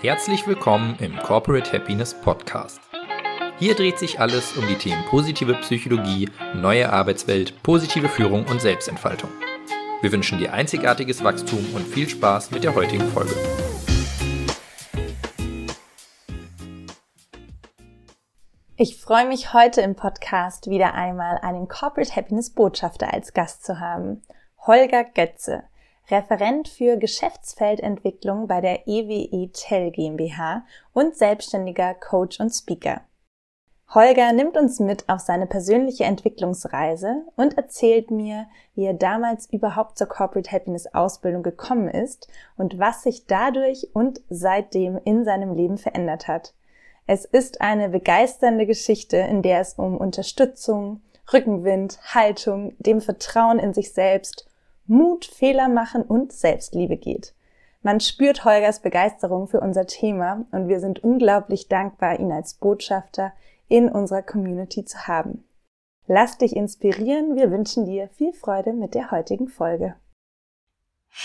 Herzlich willkommen im Corporate Happiness Podcast. Hier dreht sich alles um die Themen positive Psychologie, neue Arbeitswelt, positive Führung und Selbstentfaltung. Wir wünschen dir einzigartiges Wachstum und viel Spaß mit der heutigen Folge. Ich freue mich heute im Podcast wieder einmal einen Corporate Happiness Botschafter als Gast zu haben. Holger Götze. Referent für Geschäftsfeldentwicklung bei der EWE Tell GmbH und selbstständiger Coach und Speaker. Holger nimmt uns mit auf seine persönliche Entwicklungsreise und erzählt mir, wie er damals überhaupt zur Corporate Happiness Ausbildung gekommen ist und was sich dadurch und seitdem in seinem Leben verändert hat. Es ist eine begeisternde Geschichte, in der es um Unterstützung, Rückenwind, Haltung, dem Vertrauen in sich selbst Mut, Fehler machen und Selbstliebe geht. Man spürt Holgers Begeisterung für unser Thema und wir sind unglaublich dankbar, ihn als Botschafter in unserer Community zu haben. Lass dich inspirieren, wir wünschen dir viel Freude mit der heutigen Folge.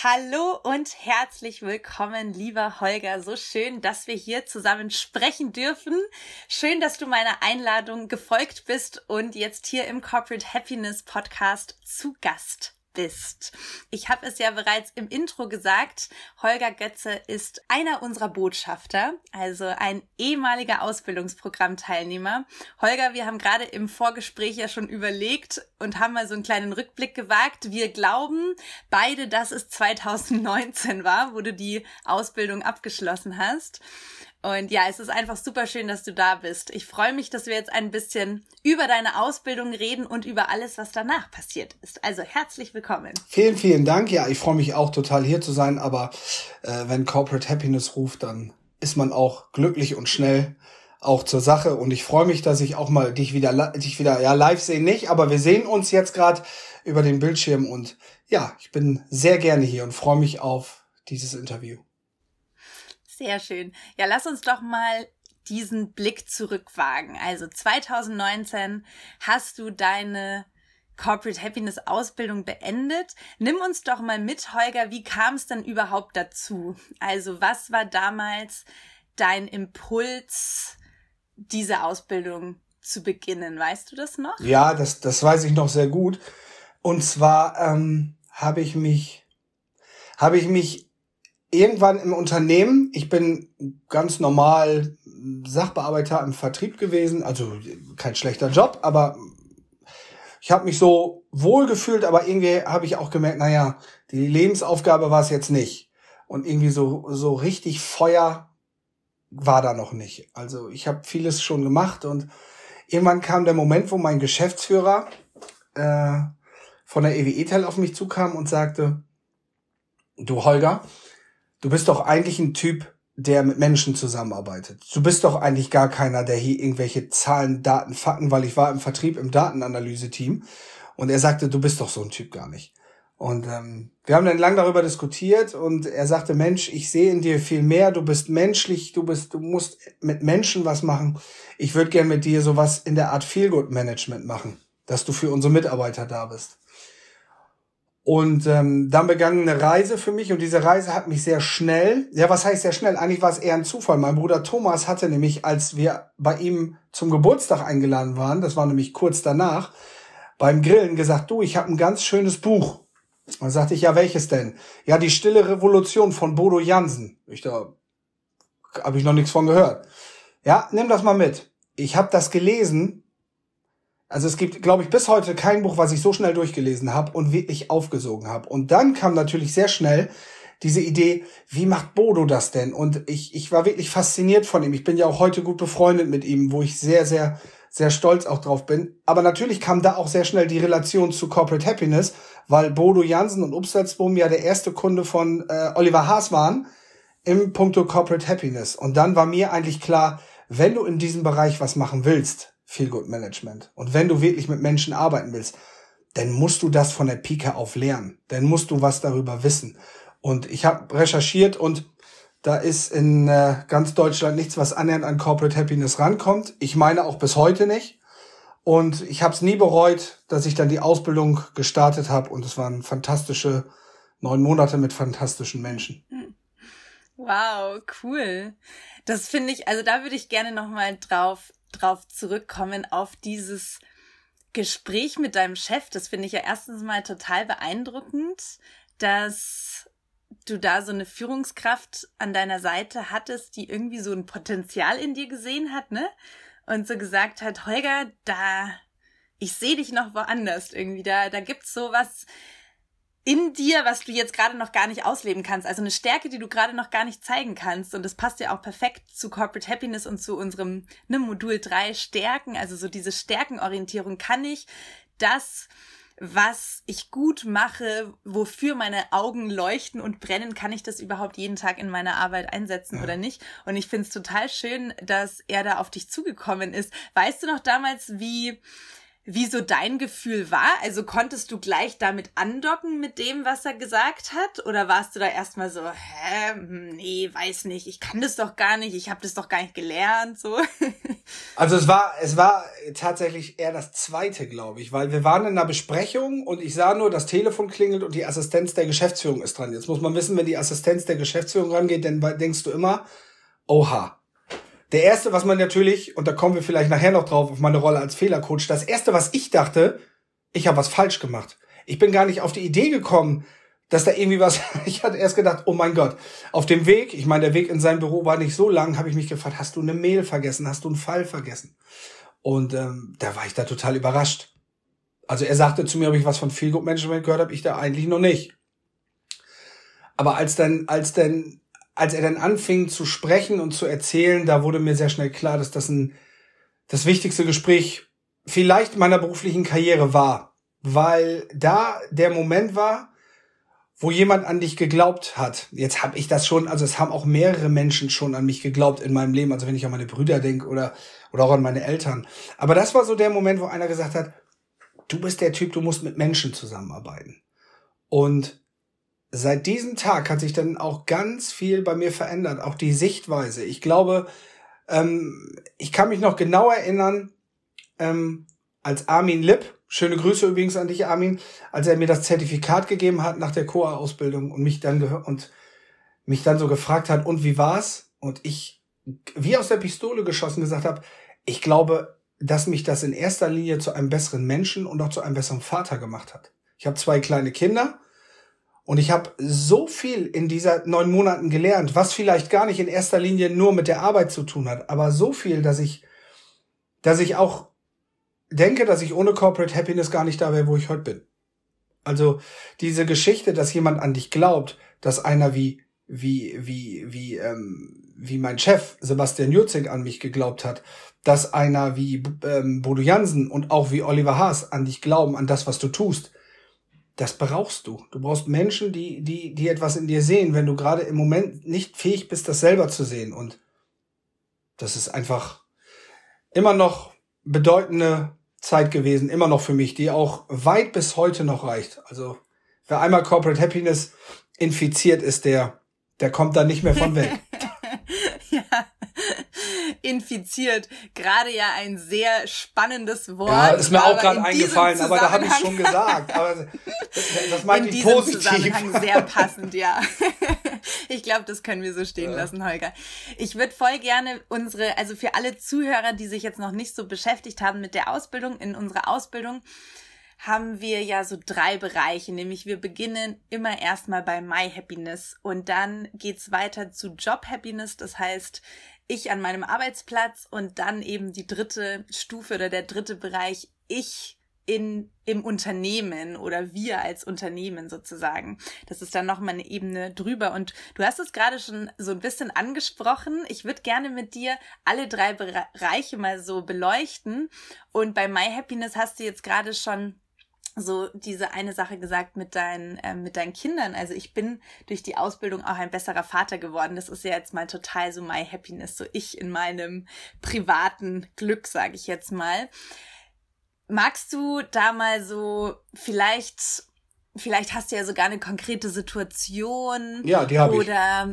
Hallo und herzlich willkommen, lieber Holger. So schön, dass wir hier zusammen sprechen dürfen. Schön, dass du meiner Einladung gefolgt bist und jetzt hier im Corporate Happiness Podcast zu Gast bist. Ich habe es ja bereits im Intro gesagt, Holger Götze ist einer unserer Botschafter, also ein ehemaliger Ausbildungsprogrammteilnehmer. Holger, wir haben gerade im Vorgespräch ja schon überlegt und haben mal so einen kleinen Rückblick gewagt. Wir glauben beide, dass es 2019 war, wo du die Ausbildung abgeschlossen hast. Und ja, es ist einfach super schön, dass du da bist. Ich freue mich, dass wir jetzt ein bisschen über deine Ausbildung reden und über alles, was danach passiert ist. Also herzlich willkommen. Vielen, vielen Dank. Ja, ich freue mich auch total hier zu sein. Aber äh, wenn Corporate Happiness ruft, dann ist man auch glücklich und schnell auch zur Sache. Und ich freue mich, dass ich auch mal dich wieder, dich wieder, ja, live sehen nicht, aber wir sehen uns jetzt gerade über den Bildschirm und ja, ich bin sehr gerne hier und freue mich auf dieses Interview. Sehr schön. Ja, lass uns doch mal diesen Blick zurückwagen. Also 2019 hast du deine Corporate Happiness Ausbildung beendet. Nimm uns doch mal mit, Holger, wie kam es denn überhaupt dazu? Also was war damals dein Impuls, diese Ausbildung zu beginnen? Weißt du das noch? Ja, das, das weiß ich noch sehr gut. Und zwar ähm, habe ich mich, habe ich mich irgendwann im Unternehmen, ich bin ganz normal Sachbearbeiter im Vertrieb gewesen, also kein schlechter Job, aber ich habe mich so wohl gefühlt, aber irgendwie habe ich auch gemerkt, naja, die Lebensaufgabe war es jetzt nicht. Und irgendwie so, so richtig Feuer war da noch nicht. Also ich habe vieles schon gemacht und irgendwann kam der Moment, wo mein Geschäftsführer äh, von der EWE-Tel auf mich zukam und sagte, du Holger, du bist doch eigentlich ein Typ, der mit Menschen zusammenarbeitet. Du bist doch eigentlich gar keiner, der hier irgendwelche Zahlen, Daten, Fakten, weil ich war im Vertrieb im Datenanalyse-Team und er sagte, du bist doch so ein Typ gar nicht. Und ähm, wir haben dann lang darüber diskutiert und er sagte, Mensch, ich sehe in dir viel mehr, du bist menschlich, du bist, du musst mit Menschen was machen. Ich würde gern mit dir sowas in der Art Feelgood Management machen, dass du für unsere Mitarbeiter da bist. Und ähm, dann begann eine Reise für mich und diese Reise hat mich sehr schnell, ja was heißt sehr schnell, eigentlich war es eher ein Zufall. Mein Bruder Thomas hatte nämlich, als wir bei ihm zum Geburtstag eingeladen waren, das war nämlich kurz danach, beim Grillen gesagt, du, ich habe ein ganz schönes Buch. Und sagte ich, ja, welches denn? Ja, die Stille Revolution von Bodo Jansen. Ich da habe ich noch nichts von gehört. Ja, nimm das mal mit. Ich habe das gelesen also es gibt, glaube ich, bis heute kein Buch, was ich so schnell durchgelesen habe und wirklich aufgesogen habe. Und dann kam natürlich sehr schnell diese Idee, wie macht Bodo das denn? Und ich, ich war wirklich fasziniert von ihm. Ich bin ja auch heute gut befreundet mit ihm, wo ich sehr, sehr, sehr stolz auch drauf bin. Aber natürlich kam da auch sehr schnell die Relation zu Corporate Happiness, weil Bodo Jansen und Upsalzboom ja der erste Kunde von äh, Oliver Haas waren im Punkto Corporate Happiness. Und dann war mir eigentlich klar, wenn du in diesem Bereich was machen willst, Feel Good Management. Und wenn du wirklich mit Menschen arbeiten willst, dann musst du das von der Pike auf lernen. Dann musst du was darüber wissen. Und ich habe recherchiert und da ist in äh, ganz Deutschland nichts, was annähernd an Corporate Happiness rankommt. Ich meine auch bis heute nicht. Und ich habe es nie bereut, dass ich dann die Ausbildung gestartet habe. Und es waren fantastische neun Monate mit fantastischen Menschen. Hm. Wow, cool. Das finde ich, also da würde ich gerne nochmal drauf, drauf zurückkommen, auf dieses Gespräch mit deinem Chef. Das finde ich ja erstens mal total beeindruckend, dass du da so eine Führungskraft an deiner Seite hattest, die irgendwie so ein Potenzial in dir gesehen hat, ne? Und so gesagt hat, Holger, da, ich sehe dich noch woanders irgendwie, da, da gibt's so was in dir, was du jetzt gerade noch gar nicht ausleben kannst. Also eine Stärke, die du gerade noch gar nicht zeigen kannst. Und das passt ja auch perfekt zu Corporate Happiness und zu unserem ne, Modul 3 Stärken. Also so diese Stärkenorientierung kann ich das was ich gut mache, wofür meine Augen leuchten und brennen, kann ich das überhaupt jeden Tag in meiner Arbeit einsetzen ja. oder nicht? Und ich finde es total schön, dass er da auf dich zugekommen ist. Weißt du noch damals, wie wie so dein Gefühl war? Also konntest du gleich damit andocken mit dem, was er gesagt hat? Oder warst du da erstmal so, hä, hm, nee, weiß nicht, ich kann das doch gar nicht, ich habe das doch gar nicht gelernt, so? Also es war, es war tatsächlich eher das zweite, glaube ich, weil wir waren in einer Besprechung und ich sah nur, das Telefon klingelt und die Assistenz der Geschäftsführung ist dran. Jetzt muss man wissen, wenn die Assistenz der Geschäftsführung rangeht, dann denkst du immer, oha, der erste, was man natürlich, und da kommen wir vielleicht nachher noch drauf auf meine Rolle als Fehlercoach, das erste, was ich dachte, ich habe was falsch gemacht. Ich bin gar nicht auf die Idee gekommen, dass da irgendwie was, ich hatte erst gedacht, oh mein Gott, auf dem Weg, ich meine, der Weg in sein Büro war nicht so lang, habe ich mich gefragt, hast du eine Mail vergessen, hast du einen Fall vergessen? Und ähm, da war ich da total überrascht. Also er sagte zu mir, ob ich was von Feel Good Management gehört habe, ich da eigentlich noch nicht. Aber als dann, als dann als er dann anfing zu sprechen und zu erzählen, da wurde mir sehr schnell klar, dass das ein, das wichtigste Gespräch vielleicht meiner beruflichen Karriere war, weil da der Moment war, wo jemand an dich geglaubt hat. Jetzt habe ich das schon, also es haben auch mehrere Menschen schon an mich geglaubt in meinem Leben, also wenn ich an meine Brüder denke oder oder auch an meine Eltern. Aber das war so der Moment, wo einer gesagt hat, du bist der Typ, du musst mit Menschen zusammenarbeiten. Und seit diesem Tag hat sich dann auch ganz viel bei mir verändert, auch die Sichtweise. Ich glaube, ähm, ich kann mich noch genau erinnern, ähm, als Armin Lipp, schöne Grüße übrigens an dich, Armin, als er mir das Zertifikat gegeben hat nach der COA-Ausbildung und mich dann und mich dann so gefragt hat, und wie war's? Und ich, wie aus der Pistole geschossen, gesagt habe, ich glaube, dass mich das in erster Linie zu einem besseren Menschen und auch zu einem besseren Vater gemacht hat. Ich habe zwei kleine Kinder und ich habe so viel in dieser neun Monaten gelernt, was vielleicht gar nicht in erster Linie nur mit der Arbeit zu tun hat, aber so viel, dass ich, dass ich auch denke, dass ich ohne Corporate Happiness gar nicht da wäre, wo ich heute bin. Also diese Geschichte, dass jemand an dich glaubt, dass einer wie wie wie wie ähm, wie mein Chef Sebastian Jurzig an mich geglaubt hat, dass einer wie ähm, Bodo Jansen und auch wie Oliver Haas an dich glauben, an das, was du tust das brauchst du. Du brauchst Menschen, die, die, die etwas in dir sehen, wenn du gerade im Moment nicht fähig bist, das selber zu sehen. Und das ist einfach immer noch bedeutende Zeit gewesen, immer noch für mich, die auch weit bis heute noch reicht. Also wer einmal Corporate Happiness infiziert ist, der, der kommt da nicht mehr von weg. infiziert. Gerade ja ein sehr spannendes Wort. Ja, ist mir auch gerade eingefallen, aber da habe ich schon gesagt. Aber das meinte ich positiv. Zusammenhang sehr passend, ja. ich glaube, das können wir so stehen ja. lassen, Holger. Ich würde voll gerne unsere, also für alle Zuhörer, die sich jetzt noch nicht so beschäftigt haben mit der Ausbildung, in unserer Ausbildung, haben wir ja so drei Bereiche, nämlich wir beginnen immer erstmal bei My Happiness und dann geht's weiter zu Job Happiness, das heißt, ich an meinem Arbeitsplatz und dann eben die dritte Stufe oder der dritte Bereich, ich in, im Unternehmen oder wir als Unternehmen sozusagen. Das ist dann nochmal eine Ebene drüber. Und du hast es gerade schon so ein bisschen angesprochen. Ich würde gerne mit dir alle drei Bereiche mal so beleuchten. Und bei My Happiness hast du jetzt gerade schon so diese eine Sache gesagt mit deinen äh, mit deinen Kindern. Also ich bin durch die Ausbildung auch ein besserer Vater geworden. Das ist ja jetzt mal total so my happiness, so ich in meinem privaten Glück, sage ich jetzt mal. Magst du da mal so vielleicht vielleicht hast du ja sogar eine konkrete Situation ja, die habe ich.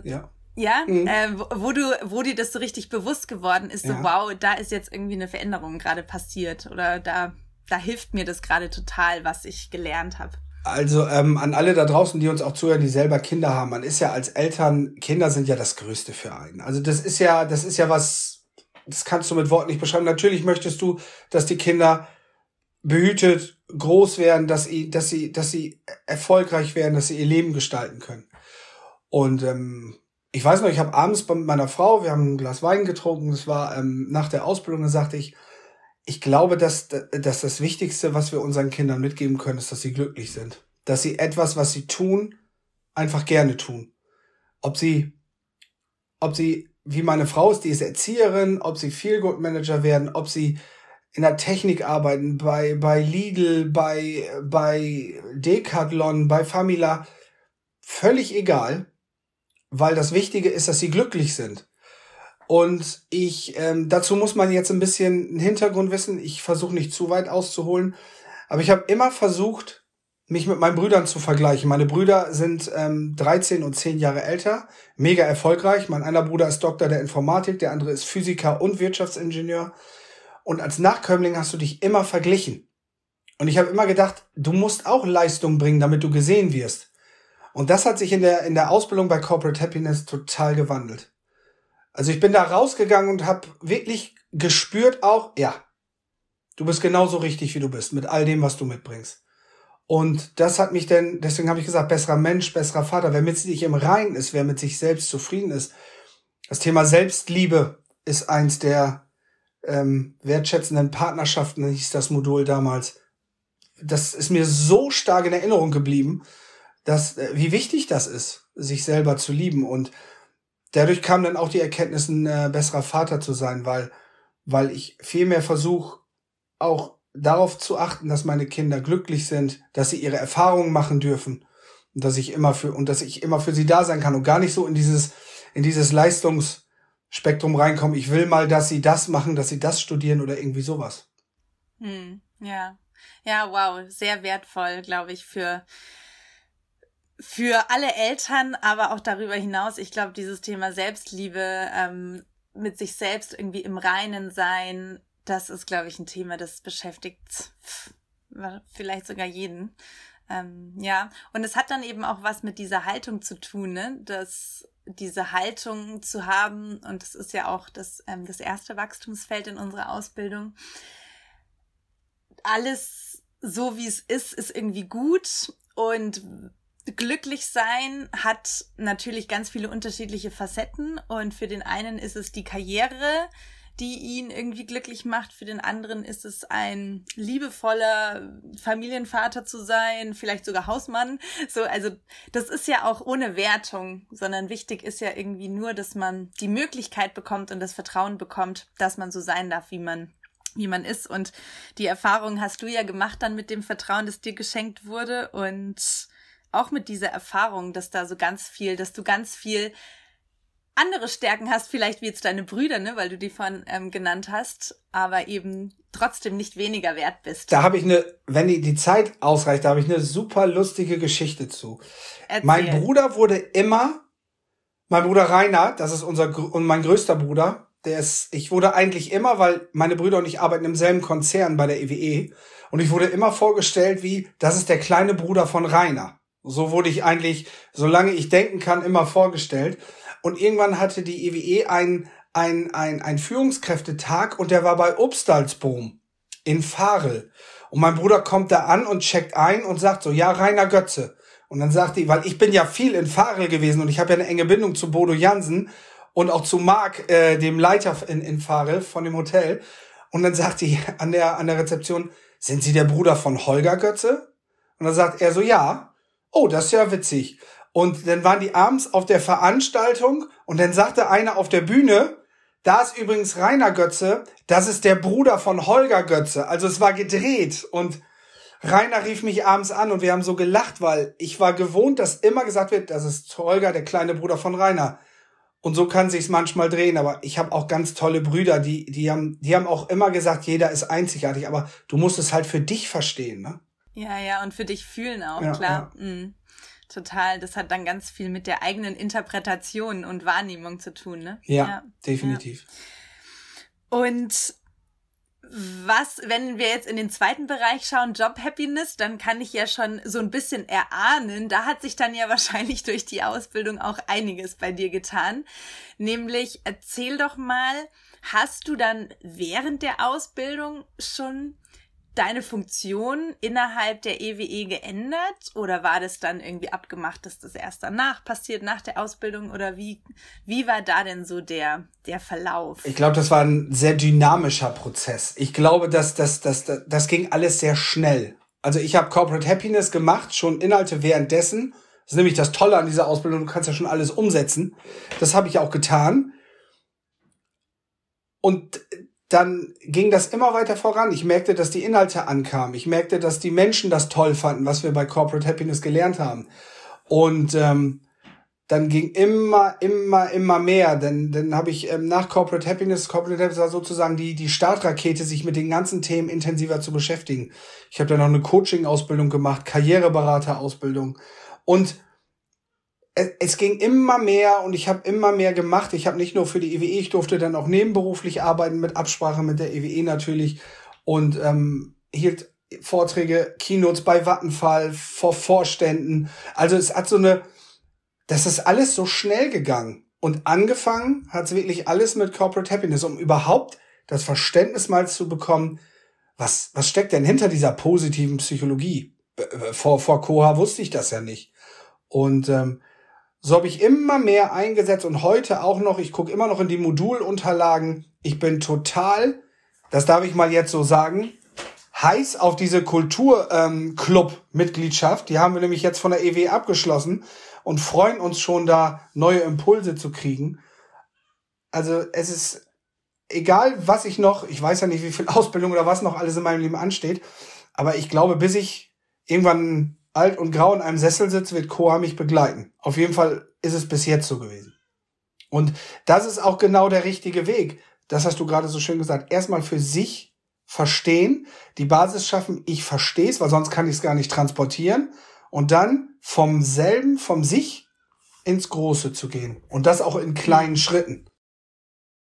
ja. Ja, mhm. äh, wo, wo, du, wo dir das so richtig bewusst geworden ist, so ja. wow, da ist jetzt irgendwie eine Veränderung gerade passiert oder da da hilft mir das gerade total, was ich gelernt habe. Also ähm, an alle da draußen, die uns auch zuhören, die selber Kinder haben. Man ist ja als Eltern, Kinder sind ja das Größte für einen. Also das ist ja, das ist ja was, das kannst du mit Worten nicht beschreiben. Natürlich möchtest du, dass die Kinder behütet, groß werden, dass sie, dass sie, dass sie erfolgreich werden, dass sie ihr Leben gestalten können. Und ähm, ich weiß noch, ich habe abends bei meiner Frau, wir haben ein Glas Wein getrunken, das war ähm, nach der Ausbildung, da sagte ich, ich glaube, dass, dass das Wichtigste, was wir unseren Kindern mitgeben können, ist, dass sie glücklich sind. Dass sie etwas, was sie tun, einfach gerne tun. Ob sie, ob sie, wie meine Frau ist, die ist Erzieherin, ob sie Feelgood Manager werden, ob sie in der Technik arbeiten, bei, bei Lidl, bei, bei Decathlon, bei Famila, völlig egal, weil das Wichtige ist, dass sie glücklich sind. Und ich, ähm, dazu muss man jetzt ein bisschen einen Hintergrund wissen. Ich versuche nicht zu weit auszuholen, aber ich habe immer versucht, mich mit meinen Brüdern zu vergleichen. Meine Brüder sind ähm, 13 und 10 Jahre älter, mega erfolgreich. Mein einer Bruder ist Doktor der Informatik, der andere ist Physiker und Wirtschaftsingenieur. Und als Nachkömmling hast du dich immer verglichen. Und ich habe immer gedacht, du musst auch Leistung bringen, damit du gesehen wirst. Und das hat sich in der, in der Ausbildung bei Corporate Happiness total gewandelt. Also ich bin da rausgegangen und habe wirklich gespürt auch, ja, du bist genauso richtig, wie du bist, mit all dem, was du mitbringst. Und das hat mich denn, deswegen habe ich gesagt, besserer Mensch, besserer Vater, wer mit sich im Reinen ist, wer mit sich selbst zufrieden ist. Das Thema Selbstliebe ist eins der ähm, wertschätzenden Partnerschaften, hieß das Modul damals. Das ist mir so stark in Erinnerung geblieben, dass, äh, wie wichtig das ist, sich selber zu lieben. Und dadurch kam dann auch die Erkenntnis, ein äh, besserer Vater zu sein, weil, weil ich viel mehr versuche, auch darauf zu achten, dass meine Kinder glücklich sind, dass sie ihre Erfahrungen machen dürfen und dass ich immer für und dass ich immer für sie da sein kann und gar nicht so in dieses in dieses Leistungsspektrum reinkommen. Ich will mal, dass sie das machen, dass sie das studieren oder irgendwie sowas. Hm, ja, ja, wow, sehr wertvoll, glaube ich, für für alle Eltern, aber auch darüber hinaus. Ich glaube, dieses Thema Selbstliebe, ähm, mit sich selbst irgendwie im Reinen sein, das ist, glaube ich, ein Thema, das beschäftigt vielleicht sogar jeden. Ähm, ja, und es hat dann eben auch was mit dieser Haltung zu tun, ne? dass diese Haltung zu haben, und das ist ja auch das, ähm, das erste Wachstumsfeld in unserer Ausbildung. Alles so wie es ist, ist irgendwie gut und glücklich sein hat natürlich ganz viele unterschiedliche Facetten und für den einen ist es die Karriere, die ihn irgendwie glücklich macht. Für den anderen ist es ein liebevoller Familienvater zu sein, vielleicht sogar Hausmann. So, also das ist ja auch ohne Wertung, sondern wichtig ist ja irgendwie nur, dass man die Möglichkeit bekommt und das Vertrauen bekommt, dass man so sein darf, wie man wie man ist. Und die Erfahrung hast du ja gemacht dann mit dem Vertrauen, das dir geschenkt wurde. Und auch mit dieser Erfahrung, dass da so ganz viel, dass du ganz viel andere Stärken hast, vielleicht wie jetzt deine Brüder, ne, weil du die von ähm, genannt hast, aber eben trotzdem nicht weniger wert bist. Da habe ich eine, wenn die, die Zeit ausreicht, da habe ich eine super lustige Geschichte zu. Erzähl. Mein Bruder wurde immer, mein Bruder Rainer, das ist unser und mein größter Bruder, der ist, ich wurde eigentlich immer, weil meine Brüder und ich arbeiten im selben Konzern bei der EWE e, und ich wurde immer vorgestellt wie, das ist der kleine Bruder von Rainer. So wurde ich eigentlich, solange ich denken kann, immer vorgestellt. Und irgendwann hatte die EWE e ein, ein, ein, ein Führungskräftetag und der war bei Obstalsboom in Farel. Und mein Bruder kommt da an und checkt ein und sagt so, ja, Rainer Götze. Und dann sagt die, weil ich bin ja viel in Farel gewesen und ich habe ja eine enge Bindung zu Bodo Jansen und auch zu Marc, äh, dem Leiter in, in Farel von dem Hotel. Und dann sagt die an der, an der Rezeption, sind Sie der Bruder von Holger Götze? Und dann sagt er so, ja oh, das ist ja witzig. Und dann waren die abends auf der Veranstaltung und dann sagte einer auf der Bühne, da ist übrigens Rainer Götze, das ist der Bruder von Holger Götze. Also es war gedreht und Rainer rief mich abends an und wir haben so gelacht, weil ich war gewohnt, dass immer gesagt wird, das ist Holger, der kleine Bruder von Rainer. Und so kann sich's manchmal drehen, aber ich habe auch ganz tolle Brüder, die die haben die haben auch immer gesagt, jeder ist einzigartig, aber du musst es halt für dich verstehen, ne? Ja, ja, und für dich fühlen auch, ja, klar. Ja. Mhm. Total. Das hat dann ganz viel mit der eigenen Interpretation und Wahrnehmung zu tun, ne? Ja, ja. definitiv. Und was, wenn wir jetzt in den zweiten Bereich schauen, Job Happiness, dann kann ich ja schon so ein bisschen erahnen. Da hat sich dann ja wahrscheinlich durch die Ausbildung auch einiges bei dir getan. Nämlich, erzähl doch mal, hast du dann während der Ausbildung schon deine Funktion innerhalb der EWE e geändert oder war das dann irgendwie abgemacht, dass das erst danach passiert, nach der Ausbildung oder wie, wie war da denn so der, der Verlauf? Ich glaube, das war ein sehr dynamischer Prozess. Ich glaube, dass das, das, das, das ging alles sehr schnell. Also ich habe Corporate Happiness gemacht, schon Inhalte währenddessen. Das ist nämlich das Tolle an dieser Ausbildung, du kannst ja schon alles umsetzen. Das habe ich auch getan. Und dann ging das immer weiter voran. Ich merkte, dass die Inhalte ankamen. Ich merkte, dass die Menschen das toll fanden, was wir bei Corporate Happiness gelernt haben. Und ähm, dann ging immer, immer, immer mehr. Denn dann habe ich ähm, nach Corporate Happiness, Corporate Happiness war sozusagen die, die Startrakete, sich mit den ganzen Themen intensiver zu beschäftigen. Ich habe dann noch eine Coaching-Ausbildung gemacht, Karriereberater-Ausbildung. Und es ging immer mehr und ich habe immer mehr gemacht. Ich habe nicht nur für die EWE, e, ich durfte dann auch nebenberuflich arbeiten mit Absprache mit der EWE e natürlich und ähm, hielt Vorträge, Keynotes bei Vattenfall vor Vorständen. Also es hat so eine, das ist alles so schnell gegangen und angefangen hat es wirklich alles mit Corporate Happiness, um überhaupt das Verständnis mal zu bekommen, was was steckt denn hinter dieser positiven Psychologie? Vor vor Koha wusste ich das ja nicht und ähm, so habe ich immer mehr eingesetzt und heute auch noch, ich gucke immer noch in die Modulunterlagen. Ich bin total, das darf ich mal jetzt so sagen, heiß auf diese Kulturclub-Mitgliedschaft. Ähm, die haben wir nämlich jetzt von der EW abgeschlossen und freuen uns schon da neue Impulse zu kriegen. Also es ist egal, was ich noch, ich weiß ja nicht, wie viel Ausbildung oder was noch alles in meinem Leben ansteht, aber ich glaube, bis ich irgendwann alt und grau in einem Sessel sitzt, wird Koa mich begleiten. Auf jeden Fall ist es bis jetzt so gewesen. Und das ist auch genau der richtige Weg. Das hast du gerade so schön gesagt. Erstmal für sich verstehen, die Basis schaffen, ich verstehe es, weil sonst kann ich es gar nicht transportieren. Und dann vom selben, vom sich ins Große zu gehen. Und das auch in kleinen Schritten.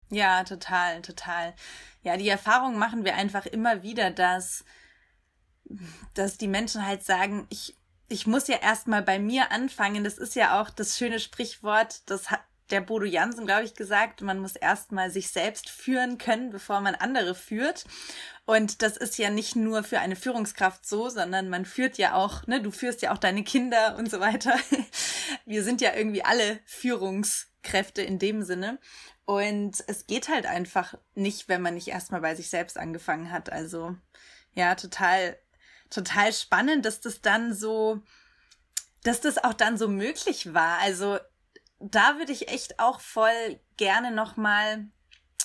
Ja, total, total. Ja, die Erfahrung machen wir einfach immer wieder, dass dass die Menschen halt sagen, ich, ich muss ja erstmal bei mir anfangen. Das ist ja auch das schöne Sprichwort, das hat der Bodo Jansen, glaube ich, gesagt, man muss erstmal sich selbst führen können, bevor man andere führt. Und das ist ja nicht nur für eine Führungskraft so, sondern man führt ja auch, ne, du führst ja auch deine Kinder und so weiter. Wir sind ja irgendwie alle Führungskräfte in dem Sinne. Und es geht halt einfach nicht, wenn man nicht erstmal bei sich selbst angefangen hat. Also ja, total total spannend, dass das dann so, dass das auch dann so möglich war. Also da würde ich echt auch voll gerne noch mal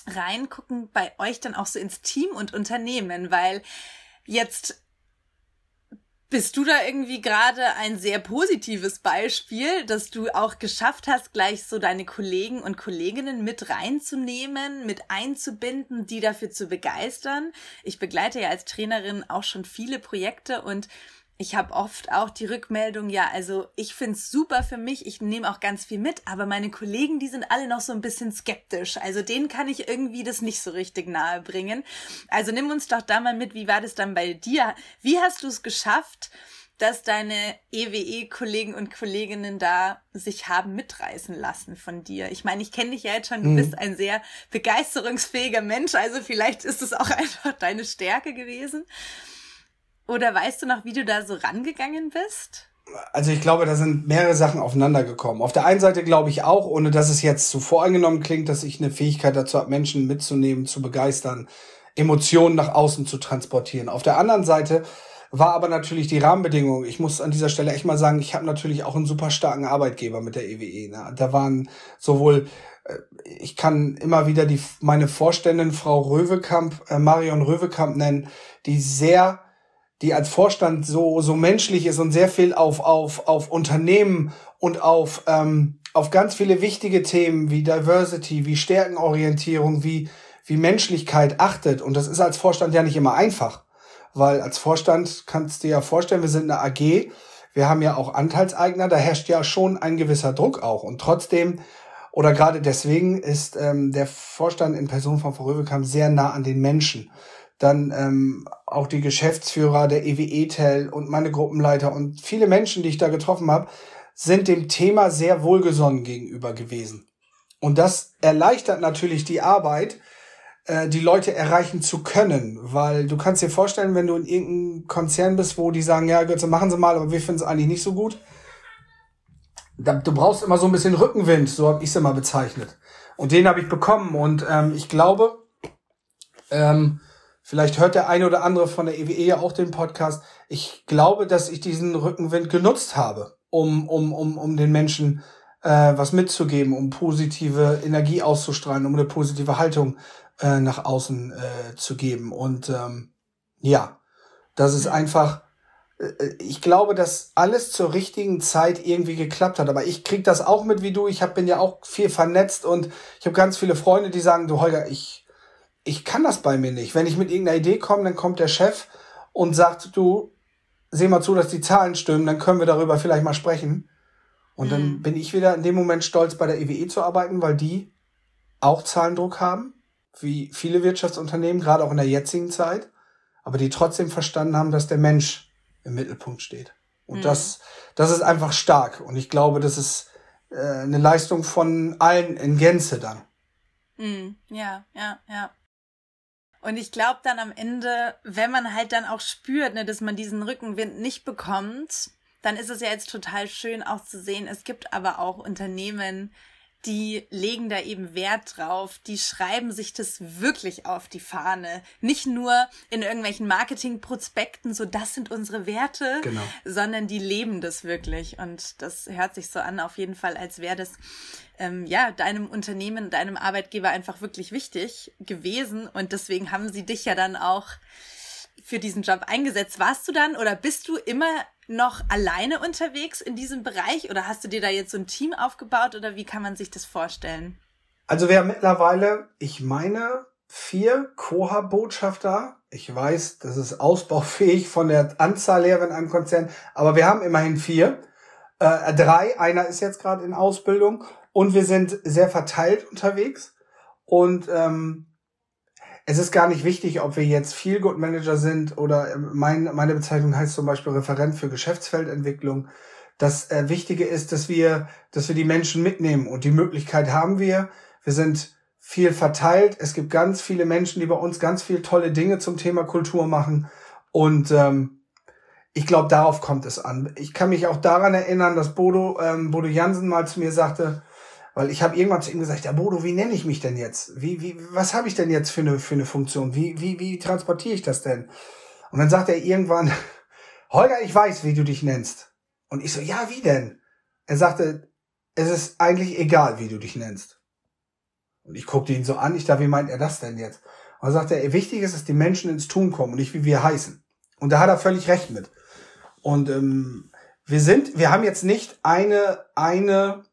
reingucken bei euch dann auch so ins Team und Unternehmen, weil jetzt bist du da irgendwie gerade ein sehr positives Beispiel, dass du auch geschafft hast, gleich so deine Kollegen und Kolleginnen mit reinzunehmen, mit einzubinden, die dafür zu begeistern? Ich begleite ja als Trainerin auch schon viele Projekte und ich habe oft auch die Rückmeldung, ja, also ich find's super für mich, ich nehme auch ganz viel mit, aber meine Kollegen, die sind alle noch so ein bisschen skeptisch. Also denen kann ich irgendwie das nicht so richtig nahe bringen. Also nimm uns doch da mal mit, wie war das dann bei dir? Wie hast du es geschafft, dass deine EWE-Kollegen und Kolleginnen da sich haben mitreißen lassen von dir? Ich meine, ich kenne dich ja jetzt schon, du mhm. bist ein sehr begeisterungsfähiger Mensch, also vielleicht ist es auch einfach deine Stärke gewesen. Oder weißt du noch, wie du da so rangegangen bist? Also ich glaube, da sind mehrere Sachen aufeinander gekommen. Auf der einen Seite glaube ich auch, ohne dass es jetzt zu voreingenommen klingt, dass ich eine Fähigkeit dazu habe, Menschen mitzunehmen, zu begeistern, Emotionen nach außen zu transportieren. Auf der anderen Seite war aber natürlich die Rahmenbedingung. Ich muss an dieser Stelle echt mal sagen, ich habe natürlich auch einen super starken Arbeitgeber mit der EWE. E, ne? Da waren sowohl äh, ich kann immer wieder die meine Vorständin Frau Röwekamp, äh, Marion Röwekamp nennen, die sehr die als Vorstand so, so menschlich ist und sehr viel auf, auf, auf Unternehmen und auf, ähm, auf ganz viele wichtige Themen wie Diversity, wie Stärkenorientierung, wie, wie Menschlichkeit achtet. Und das ist als Vorstand ja nicht immer einfach. Weil als Vorstand kannst du dir ja vorstellen, wir sind eine AG, wir haben ja auch Anteilseigner, da herrscht ja schon ein gewisser Druck auch. Und trotzdem, oder gerade deswegen, ist ähm, der Vorstand in Person von Frau Röwekamp sehr nah an den Menschen dann ähm, auch die Geschäftsführer der EWE-Tel und meine Gruppenleiter und viele Menschen, die ich da getroffen habe, sind dem Thema sehr wohlgesonnen gegenüber gewesen. Und das erleichtert natürlich die Arbeit, äh, die Leute erreichen zu können, weil du kannst dir vorstellen, wenn du in irgendeinem Konzern bist, wo die sagen, ja, Götze, machen Sie mal, aber wir finden es eigentlich nicht so gut. Du brauchst immer so ein bisschen Rückenwind, so habe ich es immer bezeichnet. Und den habe ich bekommen. Und ähm, ich glaube, ähm, vielleicht hört der eine oder andere von der EWE ja auch den Podcast. Ich glaube, dass ich diesen Rückenwind genutzt habe, um, um, um, um den Menschen äh, was mitzugeben, um positive Energie auszustrahlen, um eine positive Haltung äh, nach außen äh, zu geben. Und ähm, ja, das ist einfach, äh, ich glaube, dass alles zur richtigen Zeit irgendwie geklappt hat. Aber ich krieg das auch mit wie du. Ich hab, bin ja auch viel vernetzt und ich habe ganz viele Freunde, die sagen, du Holger, ich, ich kann das bei mir nicht. Wenn ich mit irgendeiner Idee komme, dann kommt der Chef und sagt, du, seh mal zu, dass die Zahlen stimmen, dann können wir darüber vielleicht mal sprechen. Und mhm. dann bin ich wieder in dem Moment stolz, bei der EWE zu arbeiten, weil die auch Zahlendruck haben, wie viele Wirtschaftsunternehmen, gerade auch in der jetzigen Zeit, aber die trotzdem verstanden haben, dass der Mensch im Mittelpunkt steht. Und mhm. das, das ist einfach stark. Und ich glaube, das ist äh, eine Leistung von allen in Gänze dann. Mhm. Ja, ja, ja. Und ich glaube dann am Ende, wenn man halt dann auch spürt, ne, dass man diesen Rückenwind nicht bekommt, dann ist es ja jetzt total schön auch zu sehen, es gibt aber auch Unternehmen, die legen da eben Wert drauf, die schreiben sich das wirklich auf die Fahne. Nicht nur in irgendwelchen Marketingprospekten, so das sind unsere Werte, genau. sondern die leben das wirklich. Und das hört sich so an, auf jeden Fall, als wäre das ähm, ja deinem Unternehmen, deinem Arbeitgeber einfach wirklich wichtig gewesen. Und deswegen haben sie dich ja dann auch für diesen Job eingesetzt. Warst du dann oder bist du immer noch alleine unterwegs in diesem Bereich oder hast du dir da jetzt so ein Team aufgebaut oder wie kann man sich das vorstellen? Also wir haben mittlerweile, ich meine, vier Koha-Botschafter. Ich weiß, das ist ausbaufähig von der Anzahl her in einem Konzern, aber wir haben immerhin vier. Äh, drei, einer ist jetzt gerade in Ausbildung und wir sind sehr verteilt unterwegs. Und ähm, es ist gar nicht wichtig, ob wir jetzt Feel Good Manager sind oder ähm, mein, meine Bezeichnung heißt zum Beispiel Referent für Geschäftsfeldentwicklung. Das äh, Wichtige ist, dass wir, dass wir die Menschen mitnehmen und die Möglichkeit haben wir. Wir sind viel verteilt. Es gibt ganz viele Menschen, die bei uns ganz viele tolle Dinge zum Thema Kultur machen und ähm, ich glaube, darauf kommt es an. Ich kann mich auch daran erinnern, dass Bodo, ähm, Bodo Jansen mal zu mir sagte, weil ich habe irgendwann zu ihm gesagt, ja Bodo, wie nenne ich mich denn jetzt? Wie, wie, was habe ich denn jetzt für eine, für eine Funktion? Wie, wie, wie transportiere ich das denn? Und dann sagt er irgendwann, Holger, ich weiß, wie du dich nennst. Und ich so, ja, wie denn? Er sagte, es ist eigentlich egal, wie du dich nennst. Und ich guckte ihn so an, ich dachte, wie meint er das denn jetzt? Und dann sagte er, wichtig ist, dass die Menschen ins Tun kommen und nicht wie wir heißen. Und da hat er völlig recht mit. Und ähm, wir sind, wir haben jetzt nicht eine, eine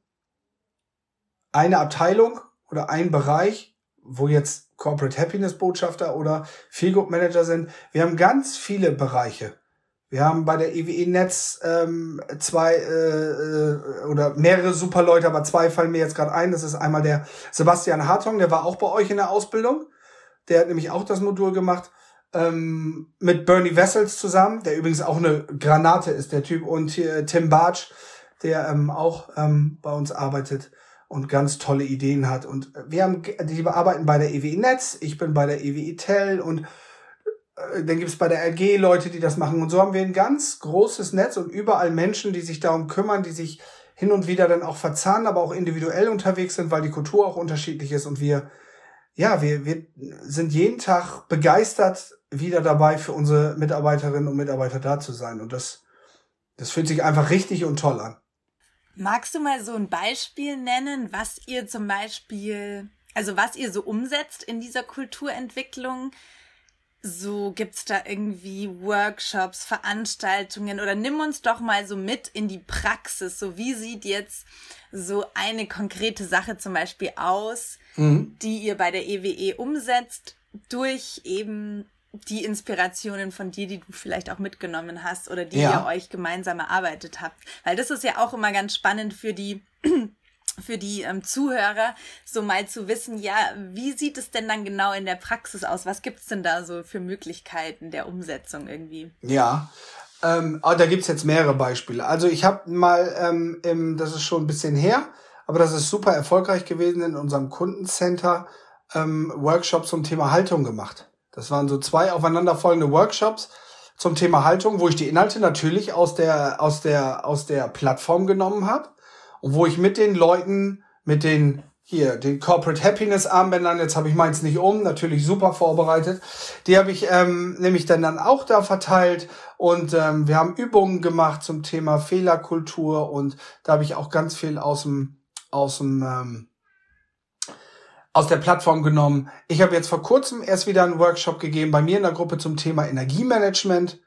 eine Abteilung oder ein Bereich, wo jetzt Corporate Happiness Botschafter oder Feelgood Manager sind. Wir haben ganz viele Bereiche. Wir haben bei der EWE Netz ähm, zwei äh, äh, oder mehrere super Leute, aber zwei fallen mir jetzt gerade ein. Das ist einmal der Sebastian Hartong, der war auch bei euch in der Ausbildung. Der hat nämlich auch das Modul gemacht ähm, mit Bernie Wessels zusammen, der übrigens auch eine Granate ist, der Typ. Und äh, Tim Bartsch, der ähm, auch ähm, bei uns arbeitet und ganz tolle Ideen hat. Und wir haben, die arbeiten bei der EWI Netz, ich bin bei der EWI Tel und äh, dann gibt es bei der RG Leute, die das machen. Und so haben wir ein ganz großes Netz und überall Menschen, die sich darum kümmern, die sich hin und wieder dann auch verzahnen, aber auch individuell unterwegs sind, weil die Kultur auch unterschiedlich ist. Und wir, ja, wir, wir sind jeden Tag begeistert wieder dabei, für unsere Mitarbeiterinnen und Mitarbeiter da zu sein. Und das, das fühlt sich einfach richtig und toll an. Magst du mal so ein Beispiel nennen, was ihr zum Beispiel, also was ihr so umsetzt in dieser Kulturentwicklung? So gibt's da irgendwie Workshops, Veranstaltungen oder nimm uns doch mal so mit in die Praxis. So wie sieht jetzt so eine konkrete Sache zum Beispiel aus, mhm. die ihr bei der EWE e umsetzt durch eben die Inspirationen von dir, die du vielleicht auch mitgenommen hast oder die ja. ihr euch gemeinsam erarbeitet habt. Weil das ist ja auch immer ganz spannend für die für die ähm, Zuhörer, so mal zu wissen, ja, wie sieht es denn dann genau in der Praxis aus? Was gibt's denn da so für Möglichkeiten der Umsetzung irgendwie? Ja, ähm, oh, da gibt's jetzt mehrere Beispiele. Also ich habe mal, ähm, im, das ist schon ein bisschen her, aber das ist super erfolgreich gewesen in unserem Kundencenter, ähm, Workshops zum Thema Haltung gemacht. Das waren so zwei aufeinanderfolgende Workshops zum Thema Haltung, wo ich die Inhalte natürlich aus der, aus der, aus der Plattform genommen habe und wo ich mit den Leuten, mit den hier, den Corporate Happiness Armbändern, jetzt habe ich meins nicht um, natürlich super vorbereitet. Die habe ich ähm, nämlich dann, dann auch da verteilt und ähm, wir haben Übungen gemacht zum Thema Fehlerkultur und da habe ich auch ganz viel aus dem, aus dem, ähm, aus der Plattform genommen. Ich habe jetzt vor kurzem erst wieder einen Workshop gegeben bei mir in der Gruppe zum Thema Energiemanagement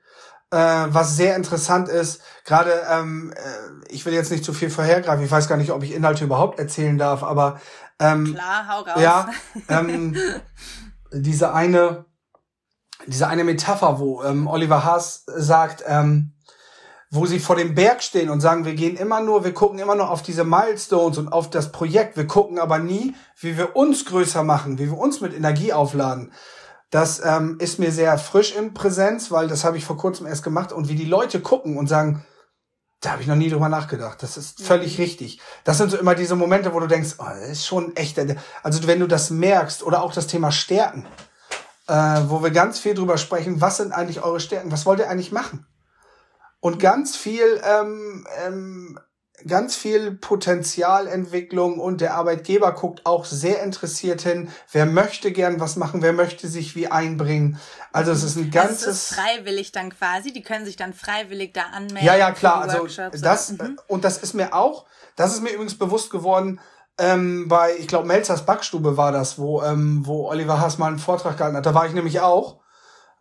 äh, was sehr interessant ist. Gerade, ähm, äh, ich will jetzt nicht zu viel vorhergreifen, ich weiß gar nicht, ob ich Inhalte überhaupt erzählen darf, aber ähm, Klar, hau raus. ja, ähm, diese eine, diese eine Metapher, wo ähm, Oliver Haas sagt, ähm, wo sie vor dem Berg stehen und sagen, wir gehen immer nur, wir gucken immer nur auf diese Milestones und auf das Projekt, wir gucken aber nie, wie wir uns größer machen, wie wir uns mit Energie aufladen. Das ähm, ist mir sehr frisch in Präsenz, weil das habe ich vor kurzem erst gemacht und wie die Leute gucken und sagen, da habe ich noch nie drüber nachgedacht. Das ist völlig mhm. richtig. Das sind so immer diese Momente, wo du denkst, oh, das ist schon echt. Also wenn du das merkst oder auch das Thema Stärken, äh, wo wir ganz viel drüber sprechen, was sind eigentlich eure Stärken? Was wollt ihr eigentlich machen? Und ganz viel ähm, ähm, ganz viel Potenzialentwicklung und der Arbeitgeber guckt auch sehr interessiert hin. Wer möchte gern was machen? Wer möchte sich wie einbringen? Also es ist ein ganzes. Es ist freiwillig dann quasi. Die können sich dann freiwillig da anmelden. Ja, ja, klar. Also das, mhm. und das ist mir auch, das ist mir übrigens bewusst geworden, ähm, bei, ich glaube, Melzers Backstube war das, wo, ähm, wo Oliver Haas mal einen Vortrag gehalten hat. Da war ich nämlich auch.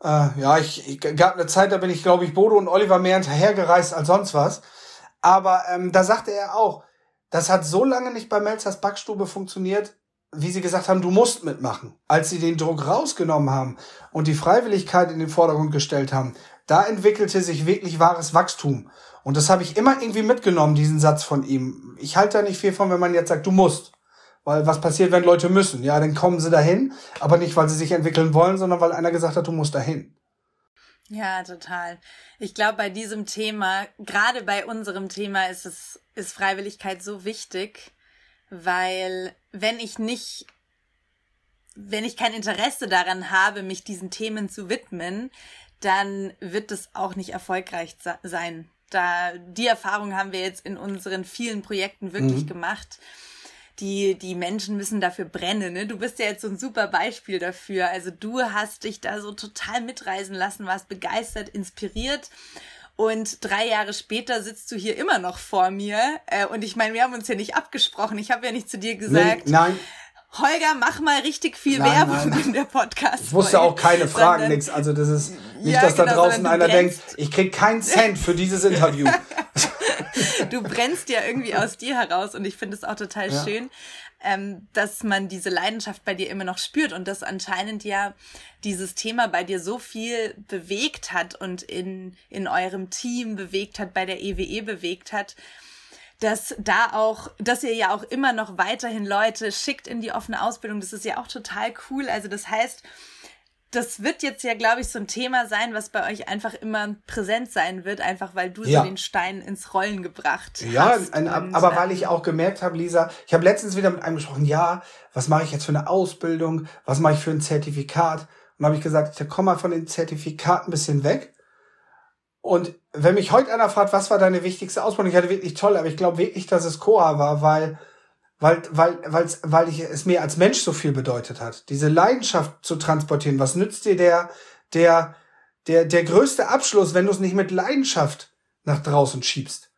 Äh, ja, ich, ich gab eine Zeit, da bin ich, glaube ich, Bodo und Oliver mehr hinterhergereist als sonst was. Aber ähm, da sagte er auch, das hat so lange nicht bei Melzers Backstube funktioniert, wie sie gesagt haben, du musst mitmachen. Als sie den Druck rausgenommen haben und die Freiwilligkeit in den Vordergrund gestellt haben, da entwickelte sich wirklich wahres Wachstum. Und das habe ich immer irgendwie mitgenommen, diesen Satz von ihm. Ich halte da nicht viel von, wenn man jetzt sagt, du musst. Weil was passiert, wenn Leute müssen? Ja, dann kommen sie dahin, aber nicht, weil sie sich entwickeln wollen, sondern weil einer gesagt hat, du musst dahin. Ja, total. Ich glaube, bei diesem Thema, gerade bei unserem Thema, ist es, ist Freiwilligkeit so wichtig, weil wenn ich nicht, wenn ich kein Interesse daran habe, mich diesen Themen zu widmen, dann wird es auch nicht erfolgreich sein. Da, die Erfahrung haben wir jetzt in unseren vielen Projekten wirklich mhm. gemacht die, die Menschen müssen dafür brennen. Ne? Du bist ja jetzt so ein super Beispiel dafür. Also du hast dich da so total mitreisen lassen, warst begeistert, inspiriert. Und drei Jahre später sitzt du hier immer noch vor mir. Äh, und ich meine, wir haben uns ja nicht abgesprochen. Ich habe ja nicht zu dir gesagt. Nee, nein. Holger, mach mal richtig viel nein, Werbung nein. in der Podcast. Ich wusste auch keine Fragen, nix. Also das ist nicht, ja, dass genau, da draußen einer denkt, ich krieg keinen Cent für dieses Interview. du brennst ja irgendwie aus dir heraus und ich finde es auch total ja. schön, ähm, dass man diese Leidenschaft bei dir immer noch spürt und dass anscheinend ja dieses Thema bei dir so viel bewegt hat und in, in eurem Team bewegt hat, bei der EWE e bewegt hat dass da auch, dass ihr ja auch immer noch weiterhin Leute schickt in die offene Ausbildung. Das ist ja auch total cool. Also das heißt, das wird jetzt ja, glaube ich, so ein Thema sein, was bei euch einfach immer präsent sein wird, einfach weil du ja. so den Stein ins Rollen gebracht ja, hast. Ja, aber weil ich auch gemerkt habe, Lisa, ich habe letztens wieder mit einem gesprochen, ja, was mache ich jetzt für eine Ausbildung, was mache ich für ein Zertifikat? Und habe ich gesagt, ich komme mal von den Zertifikaten ein bisschen weg. Und wenn mich heute einer fragt, was war deine wichtigste Ausbildung, ich hatte wirklich toll, aber ich glaube wirklich, dass es Koa war, weil weil, weil, weil's, weil ich, es mir als Mensch so viel bedeutet hat. Diese Leidenschaft zu transportieren. Was nützt dir der, der, der, der größte Abschluss, wenn du es nicht mit Leidenschaft nach draußen schiebst?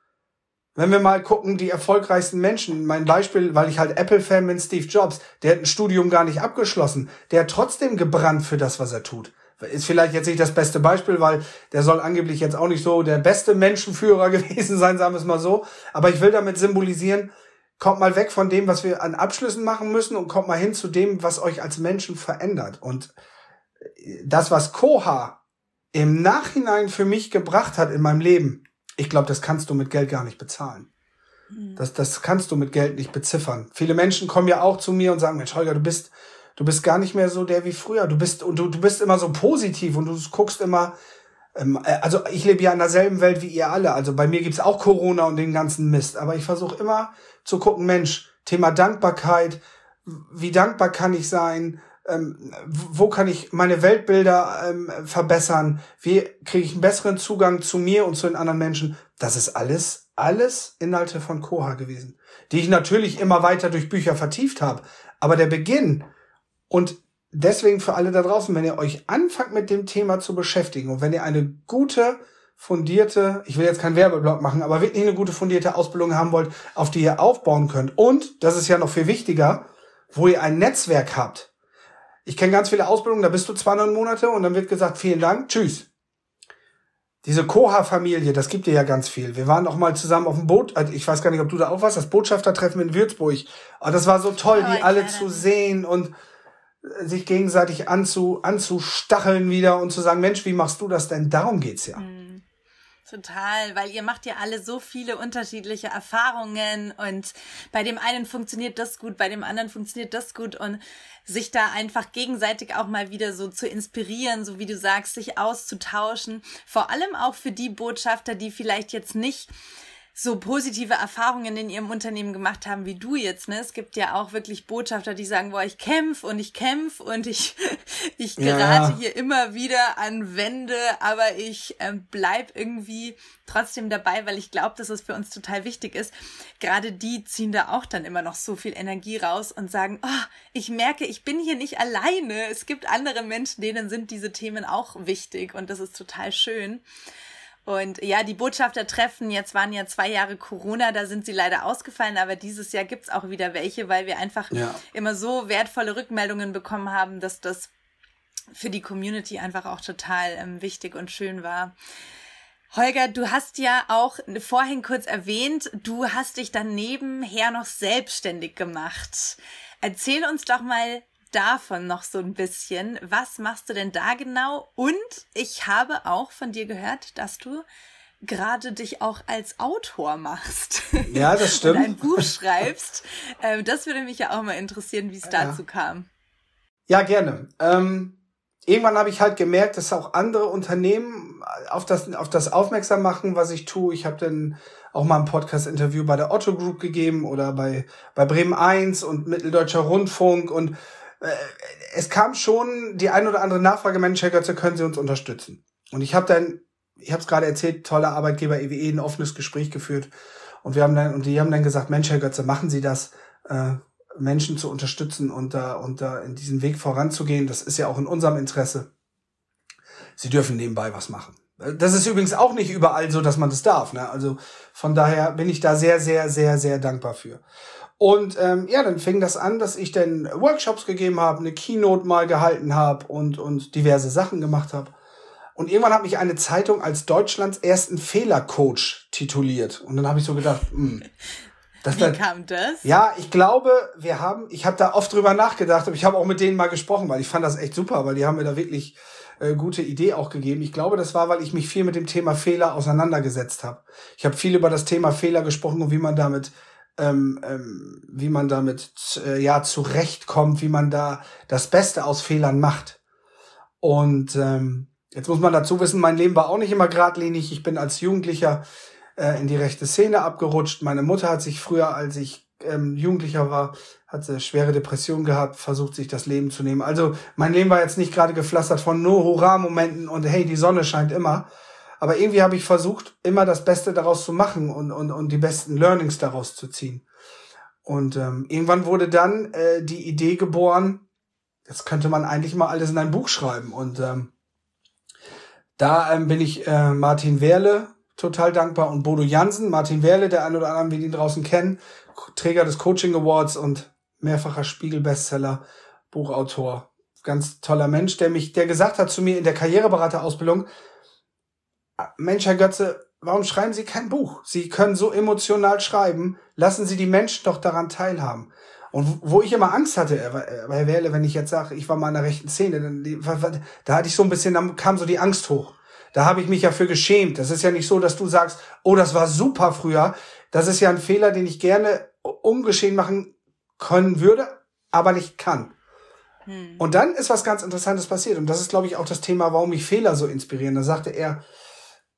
Wenn wir mal gucken, die erfolgreichsten Menschen, mein Beispiel, weil ich halt Apple-Fan bin, Steve Jobs, der hat ein Studium gar nicht abgeschlossen. Der hat trotzdem gebrannt für das, was er tut. Ist vielleicht jetzt nicht das beste Beispiel, weil der soll angeblich jetzt auch nicht so der beste Menschenführer gewesen sein, sagen wir es mal so. Aber ich will damit symbolisieren, kommt mal weg von dem, was wir an Abschlüssen machen müssen und kommt mal hin zu dem, was euch als Menschen verändert. Und das, was Koha im Nachhinein für mich gebracht hat in meinem Leben, ich glaube, das kannst du mit Geld gar nicht bezahlen. Hm. Das, das kannst du mit Geld nicht beziffern. Viele Menschen kommen ja auch zu mir und sagen, Mensch, Holger, du bist, du bist gar nicht mehr so der wie früher. Du bist, und du, du bist immer so positiv und du guckst immer, äh, also ich lebe ja in derselben Welt wie ihr alle. Also bei mir gibt's auch Corona und den ganzen Mist. Aber ich versuche immer zu gucken, Mensch, Thema Dankbarkeit, wie dankbar kann ich sein? Ähm, wo kann ich meine Weltbilder ähm, verbessern? Wie kriege ich einen besseren Zugang zu mir und zu den anderen Menschen? Das ist alles, alles Inhalte von Koha gewesen, die ich natürlich immer weiter durch Bücher vertieft habe. Aber der Beginn und deswegen für alle da draußen, wenn ihr euch anfangt mit dem Thema zu beschäftigen und wenn ihr eine gute, fundierte, ich will jetzt keinen Werbeblock machen, aber wirklich eine gute fundierte Ausbildung haben wollt, auf die ihr aufbauen könnt. Und, das ist ja noch viel wichtiger, wo ihr ein Netzwerk habt. Ich kenne ganz viele Ausbildungen, da bist du 200 Monate und dann wird gesagt, vielen Dank, tschüss. Diese Koha-Familie, das gibt dir ja ganz viel. Wir waren auch mal zusammen auf dem Boot, also ich weiß gar nicht, ob du da auch warst, das Botschaftertreffen in Würzburg. Aber das war so toll, oh, die alle zu sehen und sich gegenseitig anzu, anzustacheln wieder und zu sagen, Mensch, wie machst du das denn? Darum geht's ja. Mhm. Total, weil ihr macht ja alle so viele unterschiedliche Erfahrungen und bei dem einen funktioniert das gut, bei dem anderen funktioniert das gut und sich da einfach gegenseitig auch mal wieder so zu inspirieren, so wie du sagst, sich auszutauschen. Vor allem auch für die Botschafter, die vielleicht jetzt nicht so positive Erfahrungen in ihrem Unternehmen gemacht haben wie du jetzt. Ne? Es gibt ja auch wirklich Botschafter, die sagen, boah, ich kämpf und ich kämpf und ich, ich gerate ja. hier immer wieder an Wände, aber ich äh, bleib irgendwie trotzdem dabei, weil ich glaube, dass es für uns total wichtig ist. Gerade die ziehen da auch dann immer noch so viel Energie raus und sagen, oh, ich merke, ich bin hier nicht alleine. Es gibt andere Menschen, denen sind diese Themen auch wichtig und das ist total schön. Und ja, die Botschaftertreffen, jetzt waren ja zwei Jahre Corona, da sind sie leider ausgefallen, aber dieses Jahr gibt's auch wieder welche, weil wir einfach ja. immer so wertvolle Rückmeldungen bekommen haben, dass das für die Community einfach auch total ähm, wichtig und schön war. Holger, du hast ja auch vorhin kurz erwähnt, du hast dich dann nebenher noch selbstständig gemacht. Erzähl uns doch mal davon noch so ein bisschen. Was machst du denn da genau? Und ich habe auch von dir gehört, dass du gerade dich auch als Autor machst. Ja, das stimmt. Und ein Buch schreibst. Ähm, das würde mich ja auch mal interessieren, wie es ja. dazu kam. Ja, gerne. Ähm, irgendwann habe ich halt gemerkt, dass auch andere Unternehmen auf das, auf das aufmerksam machen, was ich tue. Ich habe dann auch mal ein Podcast-Interview bei der Otto Group gegeben oder bei, bei Bremen 1 und Mitteldeutscher Rundfunk und es kam schon die ein oder andere Nachfrage, Mensch, Herr Götze, können Sie uns unterstützen? Und ich habe dann, ich habe es gerade erzählt, toller Arbeitgeber EWE ein offenes Gespräch geführt und wir haben dann und die haben dann gesagt, Mensch, Herr Götze, machen Sie das, äh, Menschen zu unterstützen und da und da in diesen Weg voranzugehen. Das ist ja auch in unserem Interesse. Sie dürfen nebenbei was machen. Das ist übrigens auch nicht überall so, dass man das darf. Ne? Also von daher bin ich da sehr, sehr, sehr, sehr dankbar für. Und ähm, ja, dann fing das an, dass ich dann Workshops gegeben habe, eine Keynote mal gehalten habe und, und diverse Sachen gemacht habe. Und irgendwann hat mich eine Zeitung als Deutschlands ersten Fehlercoach tituliert. Und dann habe ich so gedacht, hm, das Wie dann, kam das? Ja, ich glaube, wir haben, ich habe da oft drüber nachgedacht, aber ich habe auch mit denen mal gesprochen, weil ich fand das echt super, weil die haben mir da wirklich äh, gute Idee auch gegeben. Ich glaube, das war, weil ich mich viel mit dem Thema Fehler auseinandergesetzt habe. Ich habe viel über das Thema Fehler gesprochen und wie man damit ähm, ähm, wie man damit äh, ja zurechtkommt, wie man da das Beste aus Fehlern macht. Und ähm, jetzt muss man dazu wissen, mein Leben war auch nicht immer geradlinig. Ich bin als Jugendlicher äh, in die rechte Szene abgerutscht. Meine Mutter hat sich früher, als ich ähm, Jugendlicher war, hat sie schwere Depression gehabt, versucht sich das Leben zu nehmen. Also mein Leben war jetzt nicht gerade gepflastert von nur Hurra-Momenten und hey, die Sonne scheint immer, aber irgendwie habe ich versucht, immer das Beste daraus zu machen und, und, und die besten Learnings daraus zu ziehen. Und ähm, irgendwann wurde dann äh, die Idee geboren, jetzt könnte man eigentlich mal alles in ein Buch schreiben. Und ähm, da ähm, bin ich äh, Martin Werle total dankbar und Bodo Jansen. Martin Werle, der ein oder andere wir ihn draußen kennen, Träger des Coaching Awards und mehrfacher Spiegel-Bestseller, Buchautor. Ganz toller Mensch, der mich, der gesagt hat zu mir in der Karriereberaterausbildung, Mensch, Herr Götze, warum schreiben Sie kein Buch? Sie können so emotional schreiben. Lassen Sie die Menschen doch daran teilhaben. Und wo ich immer Angst hatte, Herr Wähle, wenn ich jetzt sage, ich war mal in der rechten Szene, dann, da hatte ich so ein bisschen, dann kam so die Angst hoch. Da habe ich mich ja für geschämt. Das ist ja nicht so, dass du sagst, oh, das war super früher. das ist ja ein Fehler, den ich gerne ungeschehen machen können würde, aber nicht kann. Hm. Und dann ist was ganz Interessantes passiert. Und das ist, glaube ich, auch das Thema, warum mich Fehler so inspirieren. Da sagte er,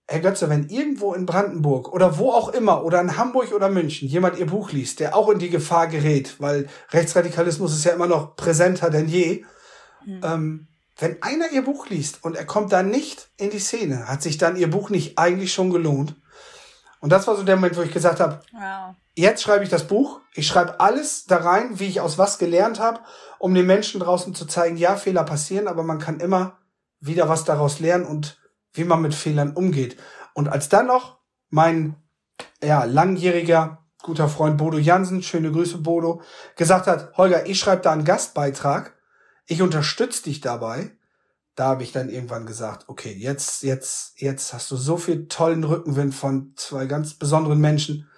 Herr Götze, wenn irgendwo in Brandenburg oder wo auch immer oder in Hamburg oder München jemand Ihr Buch liest, der auch in die Gefahr gerät, weil Rechtsradikalismus ist ja immer noch präsenter denn je, mhm. ähm, wenn einer Ihr Buch liest und er kommt dann nicht in die Szene, hat sich dann Ihr Buch nicht eigentlich schon gelohnt? Und das war so der Moment, wo ich gesagt habe, wow. jetzt schreibe ich das Buch, ich schreibe alles da rein, wie ich aus was gelernt habe, um den Menschen draußen zu zeigen, ja, Fehler passieren, aber man kann immer wieder was daraus lernen und wie man mit Fehlern umgeht. Und als dann noch mein ja, langjähriger guter Freund Bodo Jansen, schöne Grüße Bodo, gesagt hat, Holger, ich schreibe da einen Gastbeitrag, ich unterstütze dich dabei, da habe ich dann irgendwann gesagt, okay, jetzt, jetzt, jetzt hast du so viel tollen Rückenwind von zwei ganz besonderen Menschen,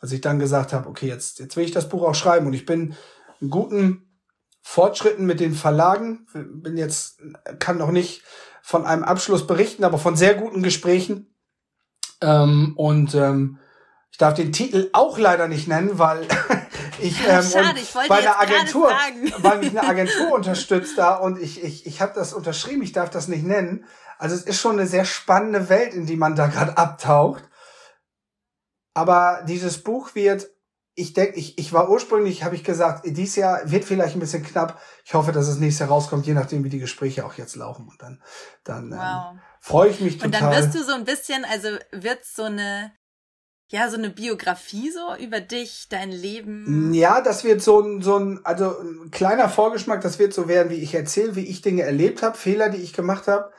als ich dann gesagt habe, okay, jetzt, jetzt will ich das Buch auch schreiben. Und ich bin einen guten Fortschritten mit den Verlagen, bin jetzt, kann noch nicht von einem Abschluss berichten, aber von sehr guten Gesprächen. Ähm, und ähm, ich darf den Titel auch leider nicht nennen, weil ich, ähm, Schade, ich wollte bei einer Agentur, weil mich eine Agentur unterstützt da und ich, ich, ich habe das unterschrieben, ich darf das nicht nennen. Also es ist schon eine sehr spannende Welt, in die man da gerade abtaucht. Aber dieses Buch wird ich denke, ich, ich war ursprünglich, habe ich gesagt, dieses Jahr wird vielleicht ein bisschen knapp. Ich hoffe, dass es nächstes Jahr rauskommt, je nachdem, wie die Gespräche auch jetzt laufen. Und dann, dann ähm, wow. ähm, freue ich mich total. Und dann wirst du so ein bisschen, also wird so eine, ja, so eine Biografie so über dich, dein Leben. Ja, das wird so ein, so ein, also ein kleiner Vorgeschmack, das wird so werden, wie ich erzähle, wie ich Dinge erlebt habe, Fehler, die ich gemacht habe,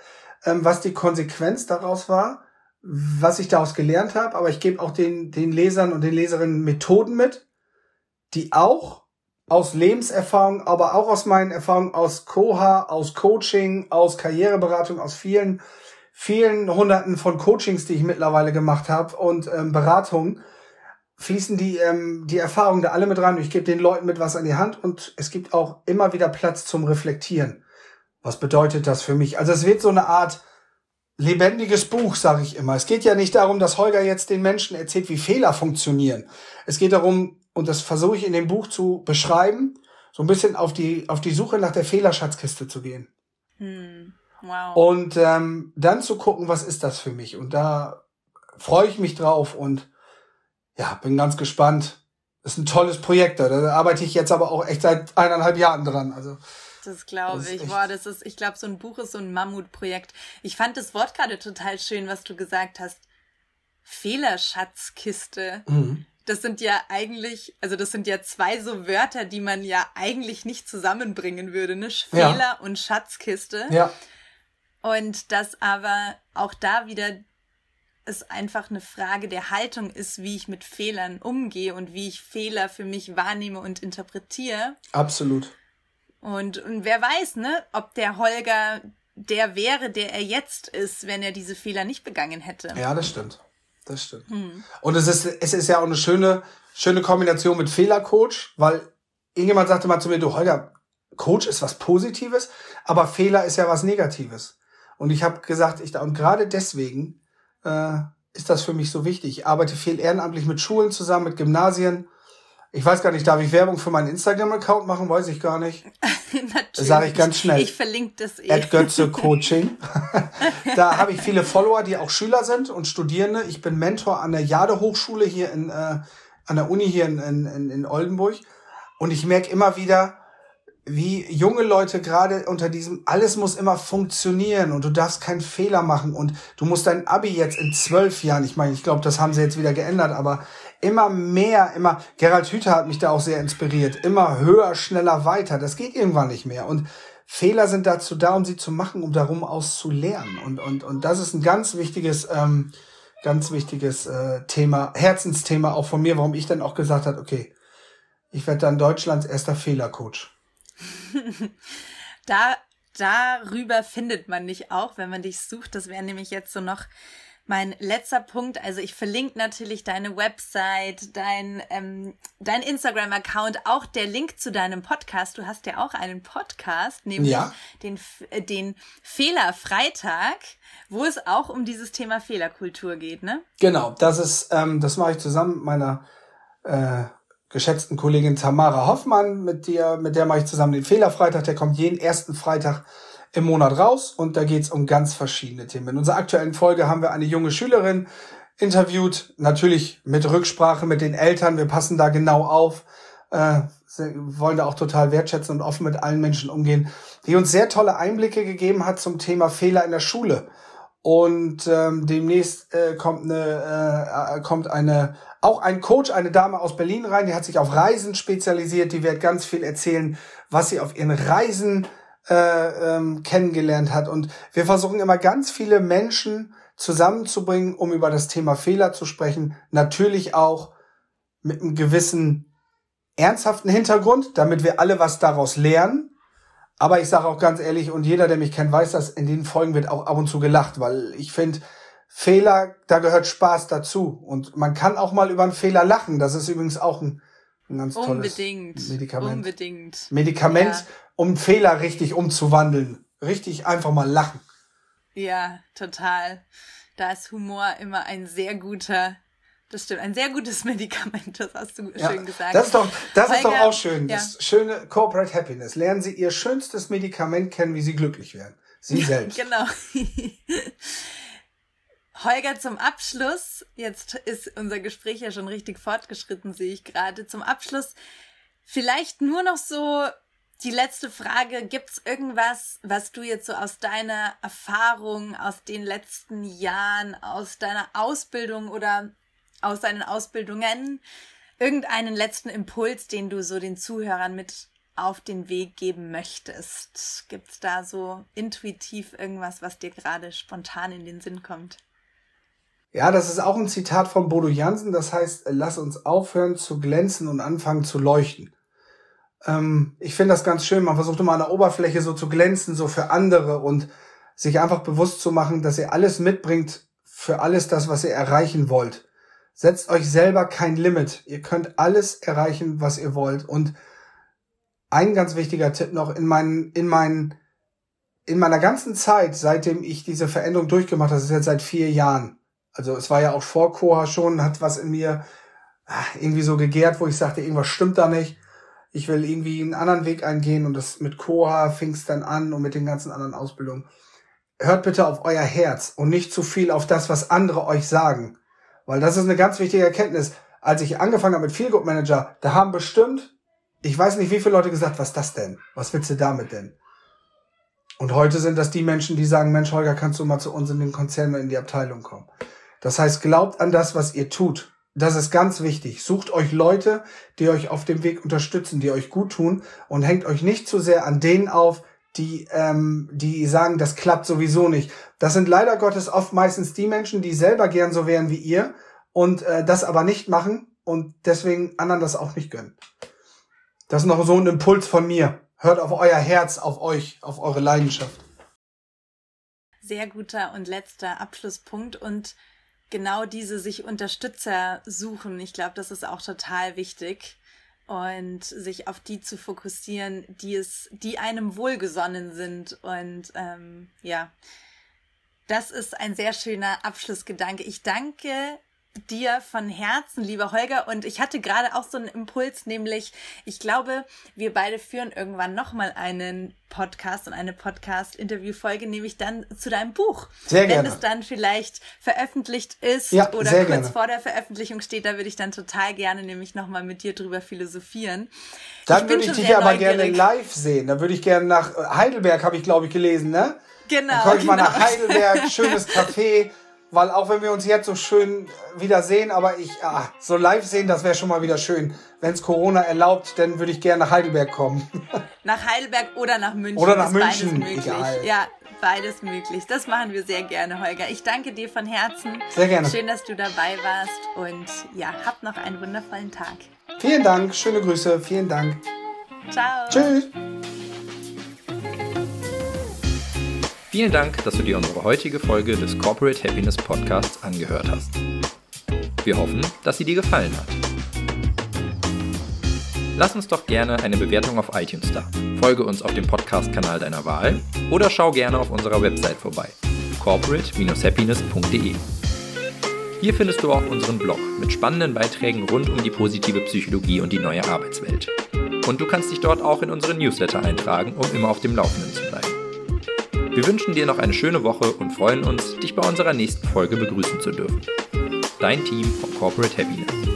ähm, was die Konsequenz daraus war was ich daraus gelernt habe, aber ich gebe auch den, den Lesern und den Leserinnen Methoden mit, die auch aus Lebenserfahrung, aber auch aus meinen Erfahrungen aus Koha, aus Coaching, aus Karriereberatung, aus vielen, vielen Hunderten von Coachings, die ich mittlerweile gemacht habe und ähm, Beratungen, fließen die, ähm, die Erfahrungen da alle mit rein. Ich gebe den Leuten mit was an die Hand und es gibt auch immer wieder Platz zum Reflektieren. Was bedeutet das für mich? Also es wird so eine Art lebendiges Buch, sage ich immer. Es geht ja nicht darum, dass Holger jetzt den Menschen erzählt, wie Fehler funktionieren. Es geht darum, und das versuche ich in dem Buch zu beschreiben, so ein bisschen auf die, auf die Suche nach der Fehlerschatzkiste zu gehen. Hm. Wow. Und ähm, dann zu gucken, was ist das für mich. Und da freue ich mich drauf und ja, bin ganz gespannt. Das ist ein tolles Projekt. Da arbeite ich jetzt aber auch echt seit eineinhalb Jahren dran. Also das glaube ich. Boah, das ist, ich glaube, so ein Buch ist so ein Mammutprojekt. Ich fand das Wort gerade total schön, was du gesagt hast. Fehlerschatzkiste. Mhm. Das sind ja eigentlich, also das sind ja zwei so Wörter, die man ja eigentlich nicht zusammenbringen würde, ne? Fehler ja. und Schatzkiste. Ja. Und das aber auch da wieder es einfach eine Frage der Haltung ist, wie ich mit Fehlern umgehe und wie ich Fehler für mich wahrnehme und interpretiere. Absolut. Und, und wer weiß, ne, ob der Holger der wäre, der er jetzt ist, wenn er diese Fehler nicht begangen hätte. Ja, das stimmt. Das stimmt. Hm. Und es ist, es ist ja auch eine schöne, schöne Kombination mit Fehlercoach, weil irgendjemand sagte mal zu mir, du Holger, Coach ist was Positives, aber Fehler ist ja was Negatives. Und ich habe gesagt, ich und gerade deswegen äh, ist das für mich so wichtig. Ich arbeite viel ehrenamtlich mit Schulen zusammen, mit Gymnasien, ich weiß gar nicht, darf ich Werbung für meinen Instagram-Account machen? Weiß ich gar nicht. Natürlich. Sage ich ganz schnell. Ich verlinke das eh. Götze Coaching. da habe ich viele Follower, die auch Schüler sind und Studierende. Ich bin Mentor an der Jade Hochschule hier in, äh, an der Uni hier in, in, in Oldenburg. Und ich merke immer wieder, wie junge Leute gerade unter diesem, alles muss immer funktionieren und du darfst keinen Fehler machen und du musst dein Abi jetzt in zwölf Jahren, ich meine, ich glaube, das haben sie jetzt wieder geändert, aber immer mehr, immer, Gerald Hüther hat mich da auch sehr inspiriert, immer höher, schneller, weiter, das geht irgendwann nicht mehr und Fehler sind dazu da, um sie zu machen, um darum aus zu lernen und, und, und das ist ein ganz wichtiges, ähm, ganz wichtiges äh, Thema, Herzensthema auch von mir, warum ich dann auch gesagt habe, okay, ich werde dann Deutschlands erster Fehlercoach. da, darüber findet man dich auch, wenn man dich sucht. Das wäre nämlich jetzt so noch mein letzter Punkt, also ich verlinke natürlich deine Website, dein, ähm, dein Instagram-Account, auch der Link zu deinem Podcast. Du hast ja auch einen Podcast, nämlich ja. den, äh, den Fehlerfreitag, wo es auch um dieses Thema Fehlerkultur geht, ne? Genau, das ist, ähm, das mache ich zusammen mit meiner äh, geschätzten Kollegin Tamara Hoffmann, mit der, mit der mache ich zusammen den Fehlerfreitag. Der kommt jeden ersten Freitag im Monat raus und da geht's um ganz verschiedene Themen. In unserer aktuellen Folge haben wir eine junge Schülerin interviewt, natürlich mit Rücksprache mit den Eltern. Wir passen da genau auf, äh, wollen da auch total wertschätzen und offen mit allen Menschen umgehen, die uns sehr tolle Einblicke gegeben hat zum Thema Fehler in der Schule. Und ähm, demnächst äh, kommt eine, äh, kommt eine, auch ein Coach, eine Dame aus Berlin rein, die hat sich auf Reisen spezialisiert, die wird ganz viel erzählen, was sie auf ihren Reisen äh, ähm, kennengelernt hat. Und wir versuchen immer ganz viele Menschen zusammenzubringen, um über das Thema Fehler zu sprechen. Natürlich auch mit einem gewissen ernsthaften Hintergrund, damit wir alle was daraus lernen. Aber ich sage auch ganz ehrlich, und jeder, der mich kennt, weiß dass in den Folgen wird auch ab und zu gelacht, weil ich finde, Fehler, da gehört Spaß dazu. Und man kann auch mal über einen Fehler lachen. Das ist übrigens auch ein, ein ganz Unbedingt. tolles Medikament. Unbedingt. Medikament, ja um Fehler richtig umzuwandeln. Richtig einfach mal lachen. Ja, total. Da ist Humor immer ein sehr guter, das stimmt, ein sehr gutes Medikament, das hast du ja, schön gesagt. Das ist doch, das Holger, ist doch auch schön. Ja. Das schöne Corporate Happiness. Lernen Sie Ihr schönstes Medikament kennen, wie Sie glücklich werden. Sie selbst. genau. Holger, zum Abschluss, jetzt ist unser Gespräch ja schon richtig fortgeschritten, sehe ich gerade. Zum Abschluss vielleicht nur noch so die letzte Frage, gibt's irgendwas, was du jetzt so aus deiner Erfahrung, aus den letzten Jahren, aus deiner Ausbildung oder aus deinen Ausbildungen, irgendeinen letzten Impuls, den du so den Zuhörern mit auf den Weg geben möchtest? Gibt's da so intuitiv irgendwas, was dir gerade spontan in den Sinn kommt? Ja, das ist auch ein Zitat von Bodo Jansen, das heißt, lass uns aufhören zu glänzen und anfangen zu leuchten. Ähm, ich finde das ganz schön. Man versucht immer an der Oberfläche so zu glänzen, so für andere und sich einfach bewusst zu machen, dass ihr alles mitbringt für alles das, was ihr erreichen wollt. Setzt euch selber kein Limit. Ihr könnt alles erreichen, was ihr wollt. Und ein ganz wichtiger Tipp noch in meinen, in meinen, in meiner ganzen Zeit, seitdem ich diese Veränderung durchgemacht habe, das ist jetzt seit vier Jahren. Also es war ja auch vor Koha schon, hat was in mir ah, irgendwie so gegärt, wo ich sagte, irgendwas stimmt da nicht ich will irgendwie einen anderen Weg eingehen und das mit Koha fing es dann an und mit den ganzen anderen Ausbildungen. Hört bitte auf euer Herz und nicht zu viel auf das, was andere euch sagen. Weil das ist eine ganz wichtige Erkenntnis. Als ich angefangen habe mit Feelgood Manager, da haben bestimmt, ich weiß nicht wie viele Leute gesagt, was ist das denn? Was willst du damit denn? Und heute sind das die Menschen, die sagen, Mensch, Holger, kannst du mal zu uns in den Konzern in die Abteilung kommen. Das heißt, glaubt an das, was ihr tut. Das ist ganz wichtig. Sucht euch Leute, die euch auf dem Weg unterstützen, die euch gut tun und hängt euch nicht zu sehr an denen auf, die, ähm, die sagen, das klappt sowieso nicht. Das sind leider Gottes oft meistens die Menschen, die selber gern so wären wie ihr und äh, das aber nicht machen und deswegen anderen das auch nicht gönnen. Das ist noch so ein Impuls von mir. Hört auf euer Herz, auf euch, auf eure Leidenschaft. Sehr guter und letzter Abschlusspunkt und genau diese sich Unterstützer suchen. Ich glaube, das ist auch total wichtig. Und sich auf die zu fokussieren, die es, die einem wohlgesonnen sind. Und ähm, ja, das ist ein sehr schöner Abschlussgedanke. Ich danke dir von Herzen, lieber Holger. Und ich hatte gerade auch so einen Impuls, nämlich, ich glaube, wir beide führen irgendwann nochmal einen Podcast und eine Podcast-Interview-Folge, nämlich dann zu deinem Buch. Sehr gerne. Wenn es dann vielleicht veröffentlicht ist ja, oder kurz gerne. vor der Veröffentlichung steht, da würde ich dann total gerne nämlich nochmal mit dir drüber philosophieren. Dann würde ich dich aber gerne live sehen. Dann würde ich gerne nach Heidelberg, habe ich glaube ich gelesen, ne? Genau. Dann komme ich genau. mal nach. Heidelberg, schönes Café. Weil auch wenn wir uns jetzt so schön wieder sehen, aber ich, ah, so live sehen, das wäre schon mal wieder schön. Wenn es Corona erlaubt, dann würde ich gerne nach Heidelberg kommen. Nach Heidelberg oder nach München. Oder nach München, egal. Ja, beides möglich. Das machen wir sehr gerne, Holger. Ich danke dir von Herzen. Sehr gerne. Schön, dass du dabei warst und ja, habt noch einen wundervollen Tag. Vielen Dank, schöne Grüße, vielen Dank. Ciao. Tschüss. Vielen Dank, dass du dir unsere heutige Folge des Corporate Happiness Podcasts angehört hast. Wir hoffen, dass sie dir gefallen hat. Lass uns doch gerne eine Bewertung auf iTunes da. Folge uns auf dem Podcast-Kanal deiner Wahl oder schau gerne auf unserer Website vorbei corporate-happiness.de. Hier findest du auch unseren Blog mit spannenden Beiträgen rund um die positive Psychologie und die neue Arbeitswelt. Und du kannst dich dort auch in unseren Newsletter eintragen, um immer auf dem Laufenden zu bleiben. Wir wünschen dir noch eine schöne Woche und freuen uns, dich bei unserer nächsten Folge begrüßen zu dürfen. Dein Team von Corporate Happiness.